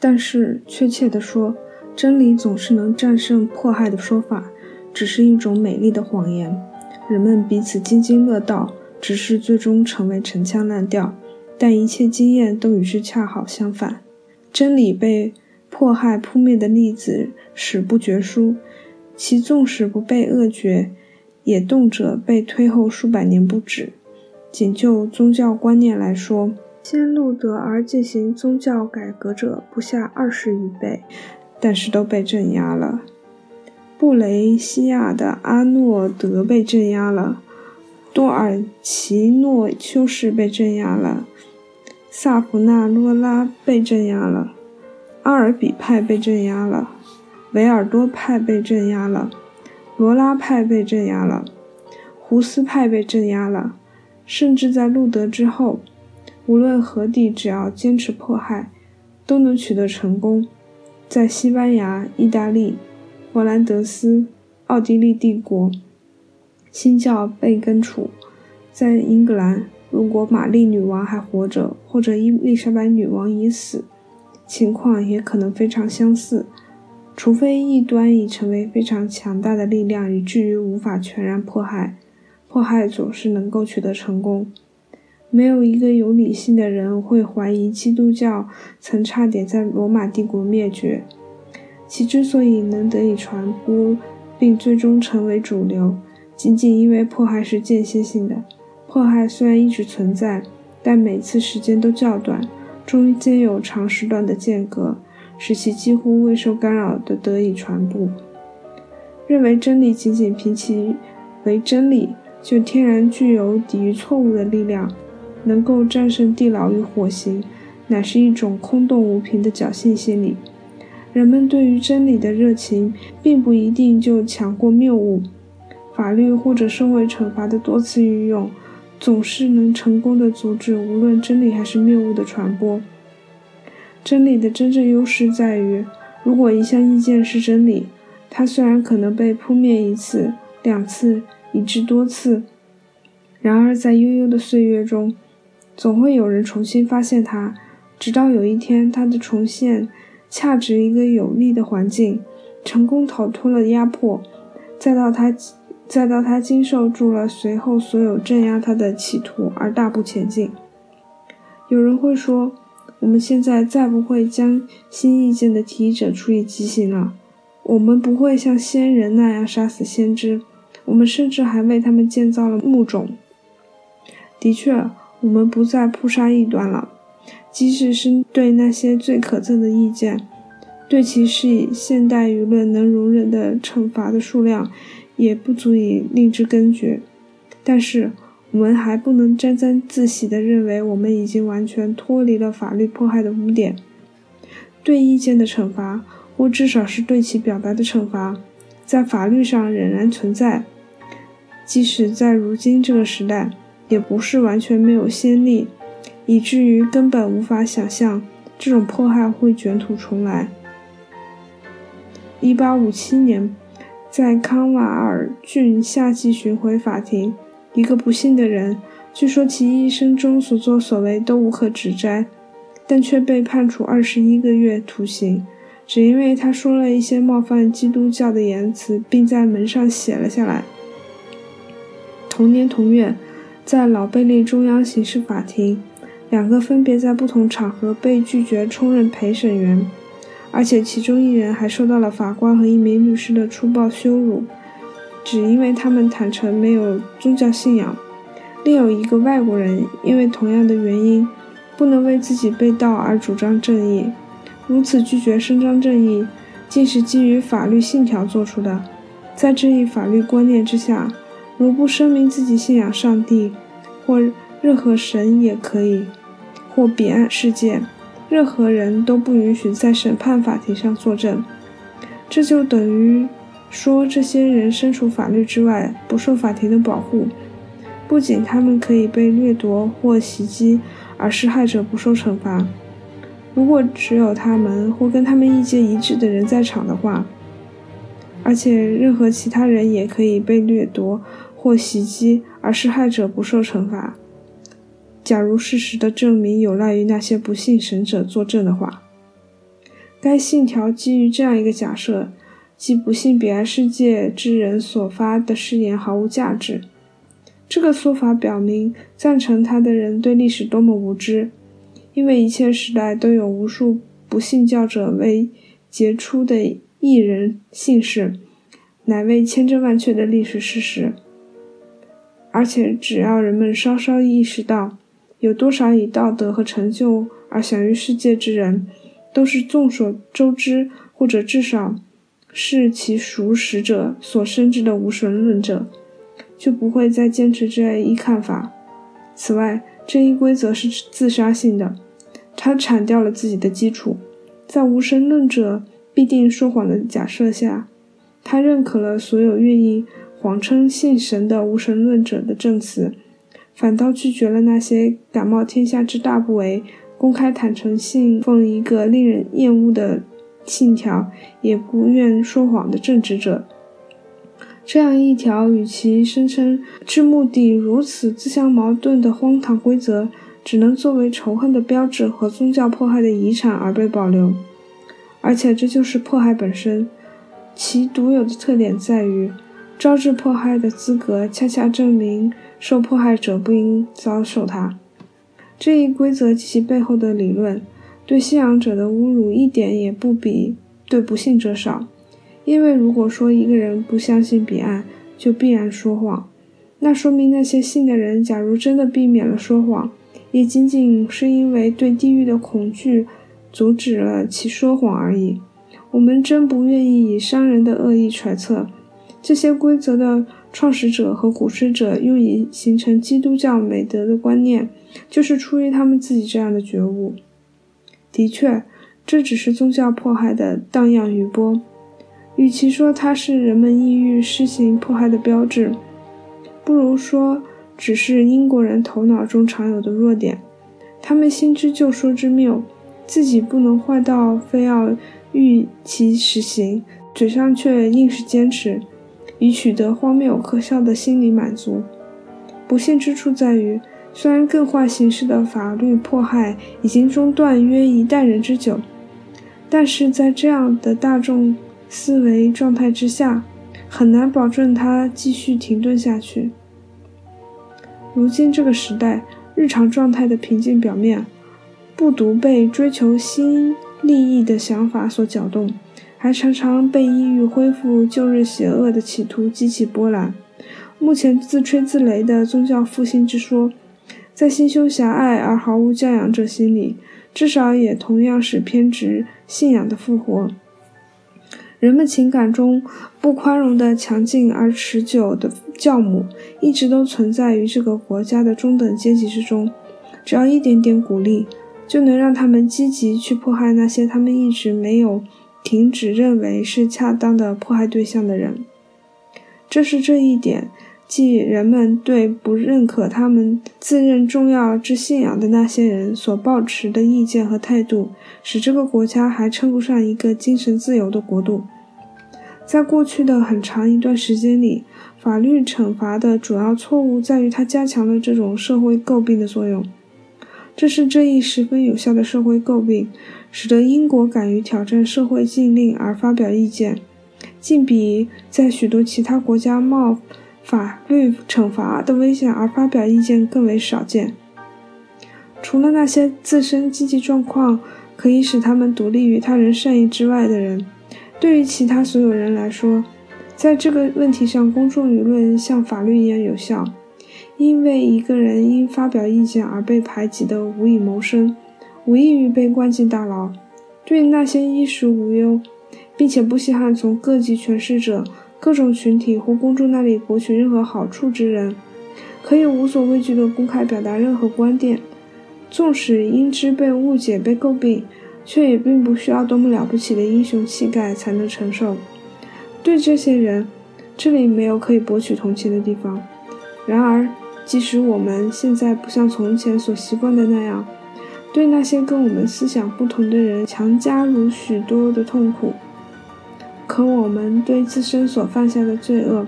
但是，确切地说，真理总是能战胜迫害的说法，只是一种美丽的谎言。人们彼此津津乐道，只是最终成为陈腔滥调。但一切经验都与之恰好相反。真理被迫害扑灭的例子史不绝书，其纵使不被扼绝，也动辄被推后数百年不止。仅就宗教观念来说，先路德而进行宗教改革者不下二十余倍，但是都被镇压了。布雷西亚的阿诺德被镇压了，多尔奇诺修士被镇压了，萨普纳罗拉被镇压了，阿尔比派被镇压了，维尔多派被镇压了，罗拉派被镇压了，胡斯派被镇压了。甚至在路德之后，无论何地，只要坚持迫害，都能取得成功。在西班牙、意大利、佛兰德斯、奥地利帝国，新教被根除；在英格兰，如果玛丽女王还活着，或者伊丽莎白女王已死，情况也可能非常相似。除非异端已成为非常强大的力量，以至于无法全然迫害。迫害总是能够取得成功。没有一个有理性的人会怀疑基督教曾差点在罗马帝国灭绝。其之所以能得以传播，并最终成为主流，仅仅因为迫害是间歇性的。迫害虽然一直存在，但每次时间都较短，中间有长时段的间隔，使其几乎未受干扰地得以传播。认为真理仅仅凭其为真理。就天然具有抵御错误的力量，能够战胜地牢与火刑，乃是一种空洞无凭的侥幸心理。人们对于真理的热情，并不一定就强过谬误。法律或者社会惩罚的多次运用，总是能成功的阻止无论真理还是谬误的传播。真理的真正优势在于，如果一项意见是真理，它虽然可能被扑灭一次、两次。以致多次，然而在悠悠的岁月中，总会有人重新发现它，直到有一天，它的重现恰值一个有利的环境，成功逃脱了压迫，再到他，再到他经受住了随后所有镇压他的企图而大步前进。有人会说，我们现在再不会将新意见的提议者处以极刑了，我们不会像先人那样杀死先知。我们甚至还为他们建造了墓冢。的确，我们不再扑杀异端了，即使是对那些最可憎的意见，对其施以现代舆论能容忍的惩罚的数量，也不足以令之根绝。但是，我们还不能沾沾自喜地认为我们已经完全脱离了法律迫害的污点。对意见的惩罚，或至少是对其表达的惩罚，在法律上仍然存在。即使在如今这个时代，也不是完全没有先例，以至于根本无法想象这种迫害会卷土重来。一八五七年，在康瓦尔郡夏季巡回法庭，一个不幸的人，据说其一生中所作所为都无可指摘，但却被判处二十一个月徒刑，只因为他说了一些冒犯基督教的言辞，并在门上写了下来。同年同月，在老贝利中央刑事法庭，两个分别在不同场合被拒绝充任陪审员，而且其中一人还受到了法官和一名律师的粗暴羞辱，只因为他们坦诚没有宗教信仰。另有一个外国人因为同样的原因，不能为自己被盗而主张正义，如此拒绝伸张正义，竟是基于法律信条做出的。在这一法律观念之下。如不声明自己信仰上帝，或任何神也可以，或彼岸世界，任何人都不允许在审判法庭上作证。这就等于说，这些人身处法律之外，不受法庭的保护。不仅他们可以被掠夺或袭击，而施害者不受惩罚。如果只有他们或跟他们意见一致的人在场的话，而且任何其他人也可以被掠夺。或袭击，而施害者不受惩罚。假如事实的证明有赖于那些不信神者作证的话，该信条基于这样一个假设，即不信彼岸世界之人所发的誓言毫无价值。这个说法表明，赞成他的人对历史多么无知，因为一切时代都有无数不信教者为杰出的艺人姓氏，乃为千真万确的历史事实。而且，只要人们稍稍意识到，有多少以道德和成就而享誉世界之人，都是众所周知，或者至少是其熟识者所深知的无神论者，就不会再坚持这一看法。此外，这一规则是自杀性的，它铲掉了自己的基础。在无神论者必定说谎的假设下，他认可了所有愿意谎称信神的无神论者的证词。反倒拒绝了那些敢冒天下之大不韪、公开坦诚信奉一个令人厌恶的信条，也不愿说谎的正直者。这样一条与其声称之目的如此自相矛盾的荒唐规则，只能作为仇恨的标志和宗教迫害的遗产而被保留。而且，这就是迫害本身，其独有的特点在于，招致迫害的资格恰恰证明。受迫害者不应遭受它。这一规则及其背后的理论，对信仰者的侮辱一点也不比对不信者少。因为如果说一个人不相信彼岸，就必然说谎，那说明那些信的人，假如真的避免了说谎，也仅仅是因为对地狱的恐惧阻止了其说谎而已。我们真不愿意以商人的恶意揣测这些规则的。创始者和古施者用以形成基督教美德的观念，就是出于他们自己这样的觉悟。的确，这只是宗教迫害的荡漾余波。与其说它是人们意欲施行迫害的标志，不如说只是英国人头脑中常有的弱点。他们心知旧说之谬，自己不能坏到非要欲其实行，嘴上却硬是坚持。以取得荒谬可笑的心理满足。不幸之处在于，虽然更坏形式的法律迫害已经中断约一代人之久，但是在这样的大众思维状态之下，很难保证它继续停顿下去。如今这个时代，日常状态的平静表面，不独被追求新利益的想法所搅动。还常常被抑郁恢复旧日邪恶的企图激起波澜。目前自吹自擂的宗教复兴之说，在心胸狭隘而毫无教养者心里，至少也同样是偏执信仰的复活。人们情感中不宽容的强劲而持久的教母，一直都存在于这个国家的中等阶级之中。只要一点点鼓励，就能让他们积极去迫害那些他们一直没有。停止认为是恰当的迫害对象的人，这是这一点，即人们对不认可他们自认重要之信仰的那些人所抱持的意见和态度，使这个国家还称不上一个精神自由的国度。在过去的很长一段时间里，法律惩罚的主要错误在于它加强了这种社会诟病的作用。这是这一十分有效的社会诟病。使得英国敢于挑战社会禁令而发表意见，竟比在许多其他国家冒法律惩罚的危险而发表意见更为少见。除了那些自身经济状况可以使他们独立于他人善意之外的人，对于其他所有人来说，在这个问题上，公众舆论像法律一样有效，因为一个人因发表意见而被排挤的无以谋生。无异于被关进大牢。对那些衣食无忧，并且不稀罕从各级权势者、各种群体或公众那里博取任何好处之人，可以无所畏惧地公开表达任何观点，纵使因之被误解、被诟病，却也并不需要多么了不起的英雄气概才能承受。对这些人，这里没有可以博取同情的地方。然而，即使我们现在不像从前所习惯的那样，对那些跟我们思想不同的人强加如许多的痛苦，可我们对自身所犯下的罪恶，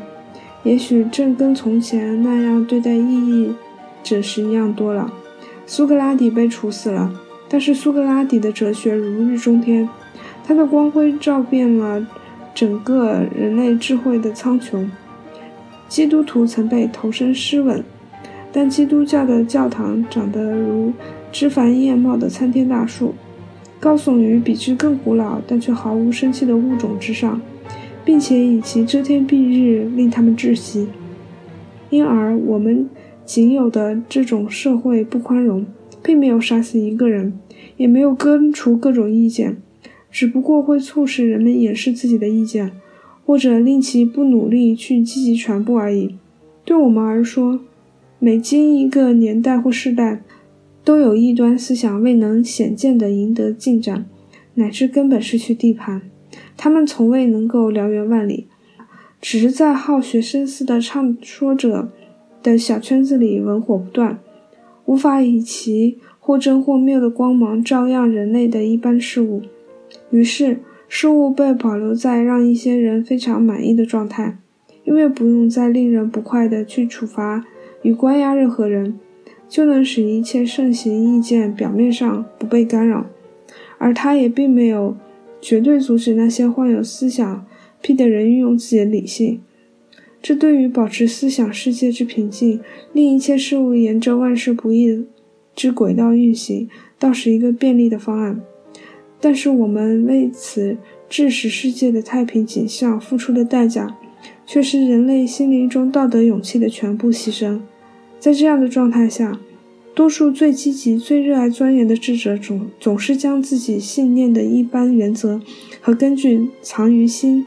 也许正跟从前那样对待异议者时一样多了。苏格拉底被处死了，但是苏格拉底的哲学如日中天，他的光辉照遍了整个人类智慧的苍穹。基督徒曾被投身诗吻，但基督教的教堂长得如枝繁叶茂的参天大树，高耸于比之更古老但却毫无生气的物种之上，并且以其遮天蔽日令他们窒息。因而，我们仅有的这种社会不宽容，并没有杀死一个人，也没有根除各种意见，只不过会促使人们掩饰自己的意见，或者令其不努力去积极传播而已。对我们而说，每经一个年代或世代，都有异端思想未能显见地赢得进展，乃至根本失去地盘。他们从未能够燎原万里。只是在好学深思的唱说者的小圈子里文火不断，无法以其或真或谬的光芒照耀人类的一般事物，于是事物被保留在让一些人非常满意的状态，因为不用再令人不快的去处罚与关押任何人，就能使一切盛行意见表面上不被干扰，而他也并没有绝对阻止那些患有思想。癖的人运用自己的理性，这对于保持思想世界之平静，令一切事物沿着万事不易之轨道运行，倒是一个便利的方案。但是我们为此致使世界的太平景象付出的代价，却是人类心灵中道德勇气的全部牺牲。在这样的状态下，多数最积极、最热爱钻研的智者总总是将自己信念的一般原则和根据藏于心。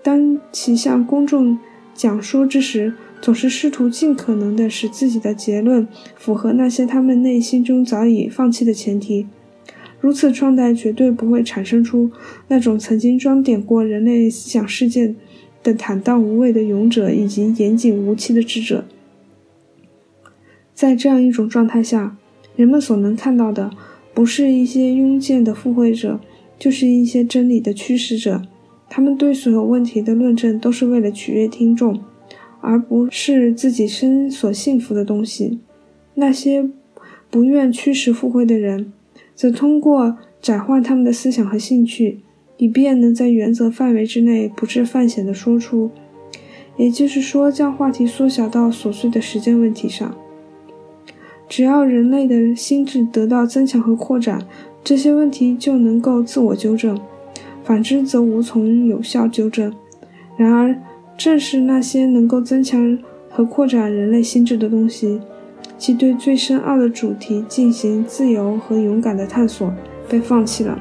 当其向公众讲说之时，总是试图尽可能的使自己的结论符合那些他们内心中早已放弃的前提。如此状态绝对不会产生出那种曾经装点过人类思想世界的坦荡无畏的勇者以及严谨无欺的智者。在这样一种状态下，人们所能看到的，不是一些庸见的附会者，就是一些真理的驱使者。他们对所有问题的论证都是为了取悦听众，而不是自己身所信服的东西。那些不愿驱使附会的人，则通过窄化他们的思想和兴趣，以便能在原则范围之内不致犯险地说出，也就是说，将话题缩小到琐碎的时间问题上。只要人类的心智得到增强和扩展，这些问题就能够自我纠正。反之则无从有效纠正。然而，正是那些能够增强和扩展人类心智的东西，即对最深奥的主题进行自由和勇敢的探索，被放弃了。